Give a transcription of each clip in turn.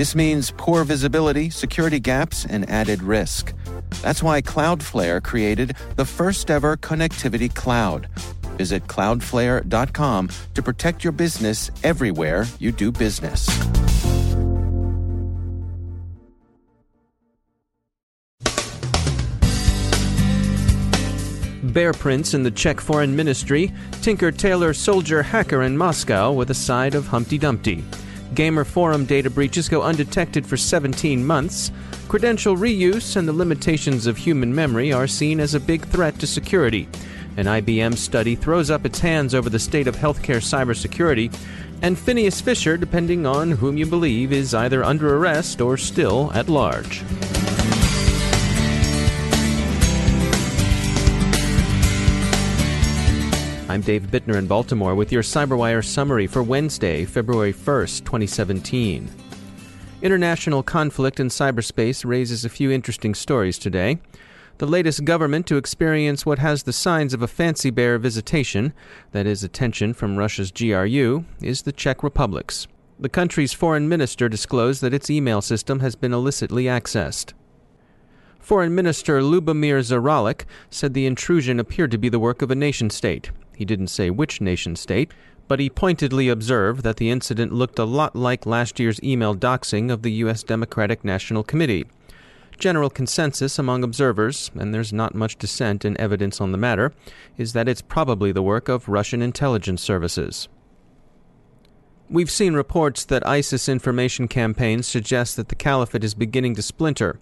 This means poor visibility, security gaps, and added risk. That's why Cloudflare created the first ever connectivity cloud. Visit cloudflare.com to protect your business everywhere you do business. Bear prints in the Czech Foreign Ministry, Tinker Tailor Soldier Hacker in Moscow with a side of Humpty Dumpty. Gamer Forum data breaches go undetected for 17 months. Credential reuse and the limitations of human memory are seen as a big threat to security. An IBM study throws up its hands over the state of healthcare cybersecurity. And Phineas Fisher, depending on whom you believe, is either under arrest or still at large. I'm Dave Bittner in Baltimore with your CyberWire summary for Wednesday, February 1st, 2017. International conflict in cyberspace raises a few interesting stories today. The latest government to experience what has the signs of a fancy bear visitation, that is, attention from Russia's GRU, is the Czech Republic's. The country's foreign minister disclosed that its email system has been illicitly accessed. Foreign Minister Lubomir Zaoralek said the intrusion appeared to be the work of a nation state. He didn't say which nation state, but he pointedly observed that the incident looked a lot like last year's email doxing of the U.S. Democratic National Committee. General consensus among observers, and there's not much dissent in evidence on the matter, is that it's probably the work of Russian intelligence services. We've seen reports that ISIS information campaigns suggest that the caliphate is beginning to splinter.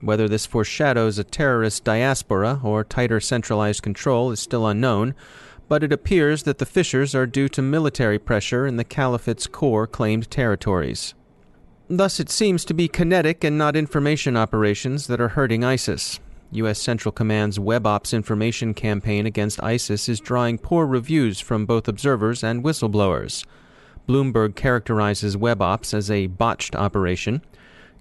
Whether this foreshadows a terrorist diaspora or tighter centralized control is still unknown, but it appears that the fissures are due to military pressure in the Caliphate's core claimed territories. Thus, it seems to be kinetic and not information operations that are hurting ISIS. U.S. Central Command's WebOps information campaign against ISIS is drawing poor reviews from both observers and whistleblowers. Bloomberg characterizes WebOps as a botched operation.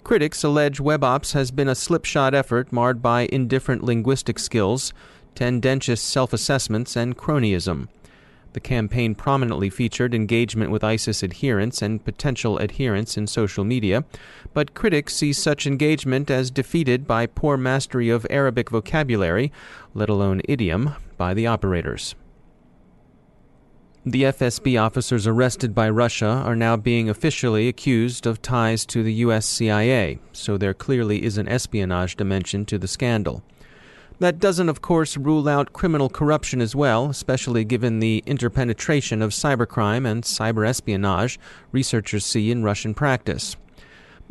Critics allege WebOps has been a slipshod effort marred by indifferent linguistic skills, tendentious self assessments, and cronyism. The campaign prominently featured engagement with ISIS adherents and potential adherents in social media, but critics see such engagement as defeated by poor mastery of Arabic vocabulary, let alone idiom, by the operators. The FSB officers arrested by Russia are now being officially accused of ties to the US CIA, so there clearly is an espionage dimension to the scandal. That doesn't, of course, rule out criminal corruption as well, especially given the interpenetration of cybercrime and cyber espionage researchers see in Russian practice.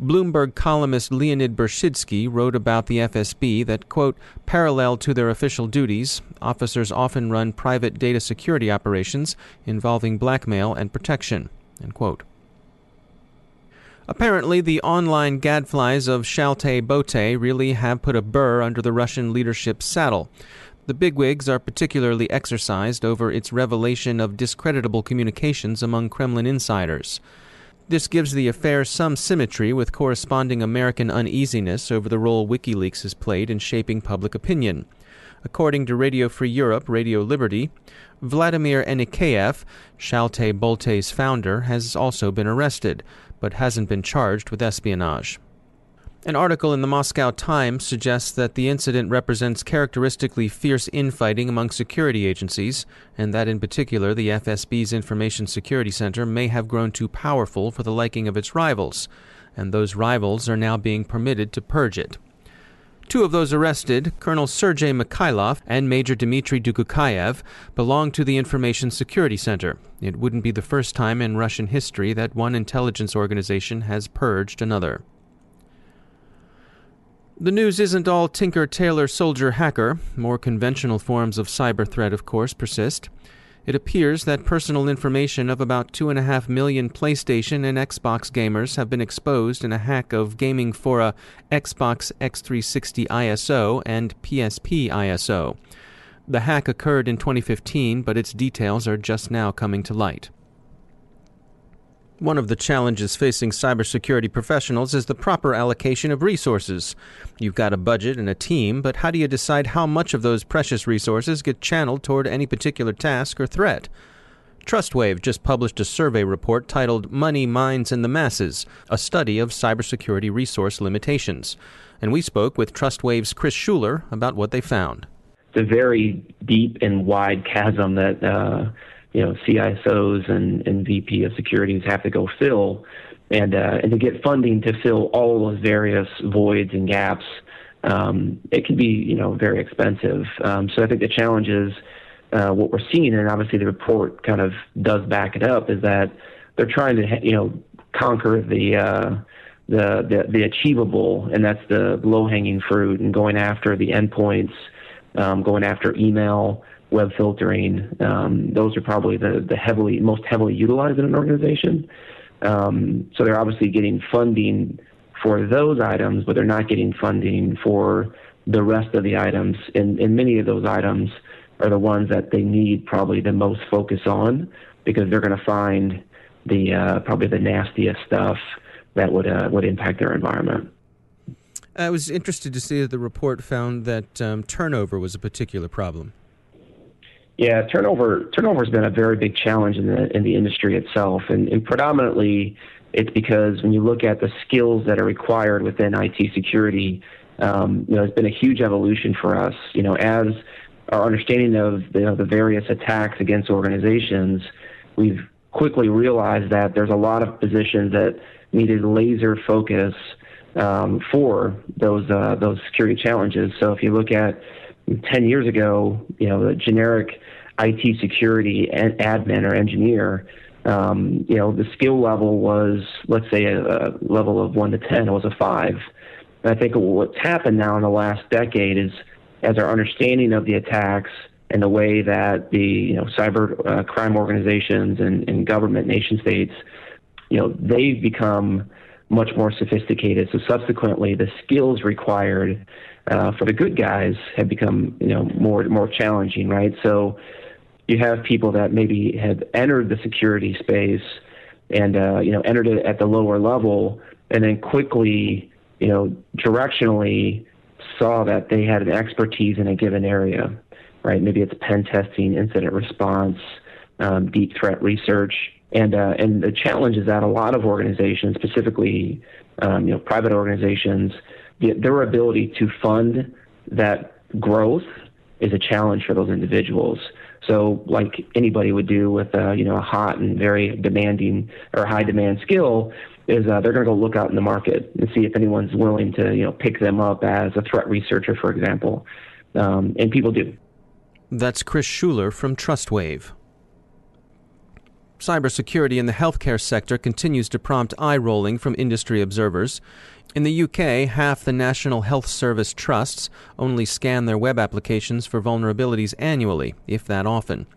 Bloomberg columnist Leonid Bershidsky wrote about the FSB that, quote, parallel to their official duties, officers often run private data security operations involving blackmail and protection, end quote. Apparently, the online gadflies of Shaltai Boltai really have put a burr under the Russian leadership's saddle. The bigwigs are particularly exercised over its revelation of discreditable communications among Kremlin insiders. This gives the affair some symmetry with corresponding American uneasiness over the role WikiLeaks has played in shaping public opinion. According to Radio Free Europe, Radio Liberty, Vladimir Enikeev, Shaltai Boltai's founder, has also been arrested, but hasn't been charged with espionage. An article in the Moscow Times suggests that the incident represents characteristically fierce infighting among security agencies, and that in particular the FSB's Information Security Center may have grown too powerful for the liking of its rivals, and those rivals are now being permitted to purge it. Two of those arrested, Colonel Sergei Mikhailov and Major Dmitry Dokuchaev, belong to the Information Security Center. It wouldn't be the first time in Russian history that one intelligence organization has purged another. The news isn't all tinker tailor soldier hacker. More conventional forms of cyber threat, of course, persist. It appears that personal information of about 2.5 million PlayStation and Xbox gamers have been exposed in a hack of gaming fora Xbox X360 ISO and PSP ISO. The hack occurred in 2015, but its details are just now coming to light. One of the challenges facing cybersecurity professionals is the proper allocation of resources. You've got a budget and a team, but how do you decide how much of those precious resources get channeled toward any particular task or threat? TrustWave just published a survey report titled Money, Minds, and the Masses, a study of cybersecurity resource limitations. And we spoke with TrustWave's Chris Schueler about what they found. The very deep and wide chasm that uh, you know CISOs and, and VP of securities have to go fill, and uh, and to get funding to fill all those various voids and gaps, um, it can be you know very expensive. Um, so I think the challenge is uh, what we're seeing, and obviously the report kind of does back it up, is that they're trying to you know conquer the uh, the, the the achievable, and that's the low hanging fruit, and going after the endpoints, um, going after email web filtering. Um, those are probably the, the heavily most heavily utilized in an organization. Um, so they're obviously getting funding for those items, but they're not getting funding for the rest of the items. And, and many of those items are the ones that they need probably the most focus on because they're going to find the uh, probably the nastiest stuff that would uh, would impact their environment. I was interested to see that the report found that um, turnover was a particular problem. Yeah, turnover turnover has been a very big challenge in the in the industry itself, and, and predominantly it's because when you look at the skills that are required within IT security, um, you know, it's been a huge evolution for us. You know, as our understanding of you know, the various attacks against organizations, we've quickly realized that there's a lot of positions that needed laser focus um, for those uh, those security challenges. So if you look at 10 years ago, you know, the generic IT security and admin or engineer, um, you know, the skill level was, let's say, a, a level of one to 10, it was a five. And I think what's happened now in the last decade is as our understanding of the attacks and the way that the you know cyber uh, crime organizations and, and government nation states, you know, they've become much more sophisticated. So subsequently, the skills required uh, for the good guys have become you know more more challenging, right? So you have people that maybe have entered the security space and uh, you know entered it at the lower level, and then quickly you know directionally saw that they had an expertise in a given area, right? Maybe it's pen testing, incident response, um, deep threat research, and uh, and the challenge is that a lot of organizations, specifically um, you know private organizations, their ability to fund that growth is a challenge for those individuals. So, like anybody would do with a, you know a hot and very demanding or high demand skill, is uh, they're going to go look out in the market and see if anyone's willing to you know pick them up as a threat researcher, for example. Um, and people do. That's Chris Schueler from TrustWave. Cybersecurity in the healthcare sector continues to prompt eye rolling from industry observers. In the UK, half the National Health Service trusts only scan their web applications for vulnerabilities annually, if that often.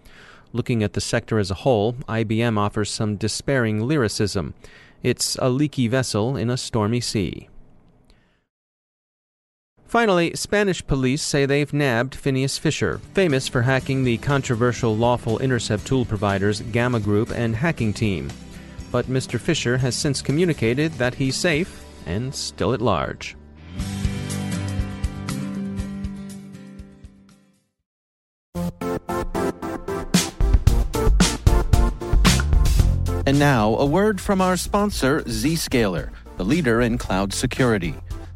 Looking at the sector as a whole, IBM offers some despairing lyricism. It's a leaky vessel in a stormy sea. Finally, Spanish police say they've nabbed Phineas Fisher, famous for hacking the controversial lawful intercept tool providers Gamma Group and Hacking Team. But Mr. Fisher has since communicated that he's safe and still at large. And now, a word from our sponsor, Zscaler, the leader in cloud security.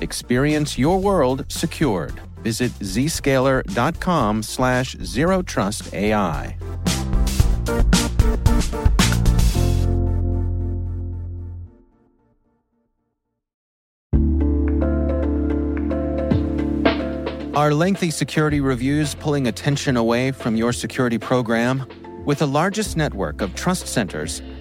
Experience your world secured. Visit zscaler.com slash zero trust. Are lengthy security reviews pulling attention away from your security program? With the largest network of trust centers,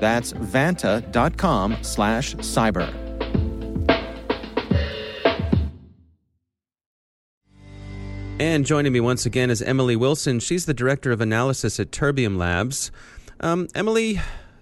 That's vanta.com slash cyber. And joining me once again is Emily Wilson. She's the Director of Analysis at Terbium Labs. Um, Emily,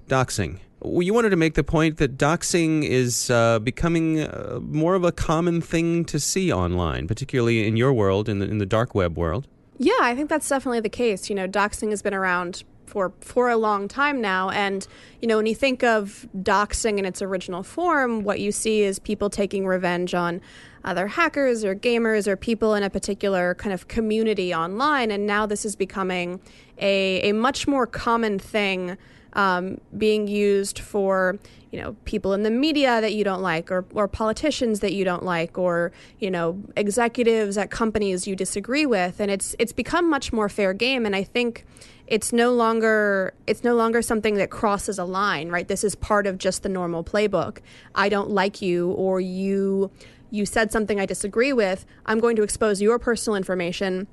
doxing. You wanted to make the point that doxing is uh, becoming uh, more of a common thing to see online, particularly in your world, in the, in the dark web world. Yeah, I think that's definitely the case. You know, doxing has been around for for a long time now. And you know when you think of doxing in its original form what you see is people taking revenge on other hackers or gamers or people in a particular kind of community online. And now this is becoming a, a much more common thing um, being used for you know people in the media that you don't like or, or politicians that you don't like or you know executives at companies you disagree with. And it's it's become much more fair game. And I think it's no longer it's no longer something that crosses a line right? This is part of just the normal playbook. I don't like you or you you said something I disagree with. I'm going to expose your personal information.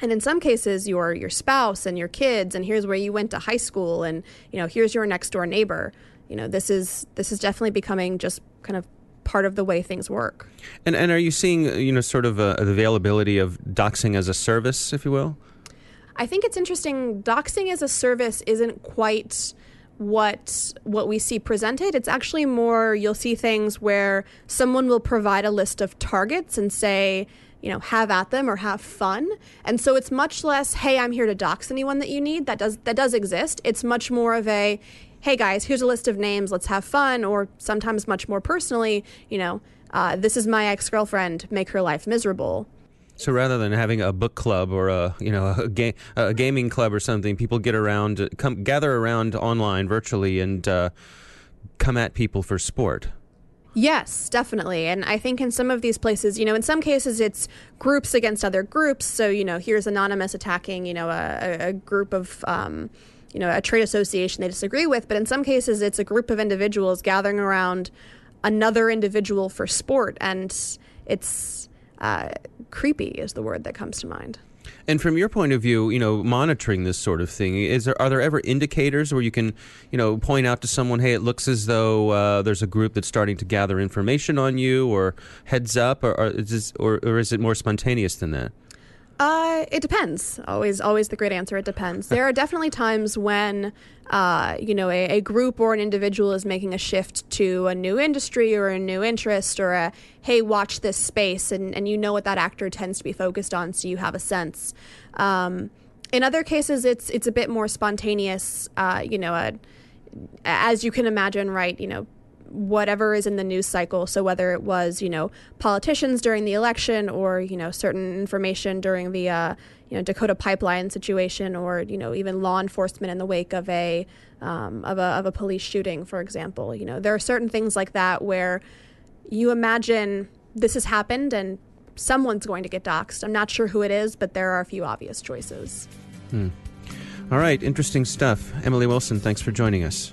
And in some cases your your spouse and your kids and here's where you went to high school and you know here's your next door neighbor. You know this is this is definitely becoming just kind of part of the way things work. And and are you seeing you know sort of a, the availability of doxing as a service if you will i think it's interesting doxing as a service isn't quite what what we see presented it's actually more you'll see things where someone will provide a list of targets and say you know, have at them or have fun. And so it's much less, hey, I'm here to dox anyone that you need. That does that does exist. It's much more of a, hey guys, here's a list of names, let's have fun, or sometimes much more personally, you know, uh, this is my ex girlfriend, make her life miserable. So rather than having a book club or a you know a, ga- a gaming club or something, people get around, come gather around online virtually and uh, come at people for sport. Yes, definitely. And I think in some of these places, you know, in some cases it's groups against other groups. So, you know, here's Anonymous attacking, you know, a, a group of, um, you know, a trade association they disagree with. But in some cases, it's a group of individuals gathering around another individual for sport. And it's uh, creepy, is the word that comes to mind. And from your point of view, you know, monitoring this sort of thing, is there are there ever indicators where you can, you know, point out to someone, hey, it looks as though uh, there's a group that's starting to gather information on you, or heads up, or, or is this, or, or is it more spontaneous than that? Uh, it depends. Always, always the great answer. It depends. There are definitely times when, uh, you know, a, a, group or an individual is making a shift to a new industry or a new interest or a, hey, watch this space, and, and you know what that actor tends to be focused on, so you have a sense. Um, in other cases, it's it's a bit more spontaneous. Uh, you know, a, as you can imagine, right? You know, whatever is in the news cycle. So whether it was you know politicians during the election or you know certain information during the uh, you know Dakota pipeline situation or you know even law enforcement in the wake of a um, of a of a police shooting, for example. You know there are certain things like that where you imagine this has happened and someone's going to get doxxed. I'm not sure who it is, but there are a few obvious choices. Hmm. All right, interesting stuff. Emily Wilson, thanks for joining us.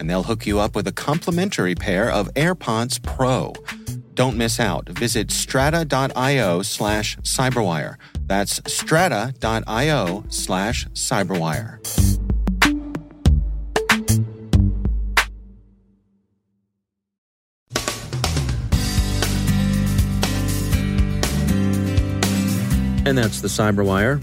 and they'll hook you up with a complimentary pair of AirPods Pro. Don't miss out. Visit strata.io slash cyberwire. That's strata.io slash cyberwire. And that's the Cyberwire.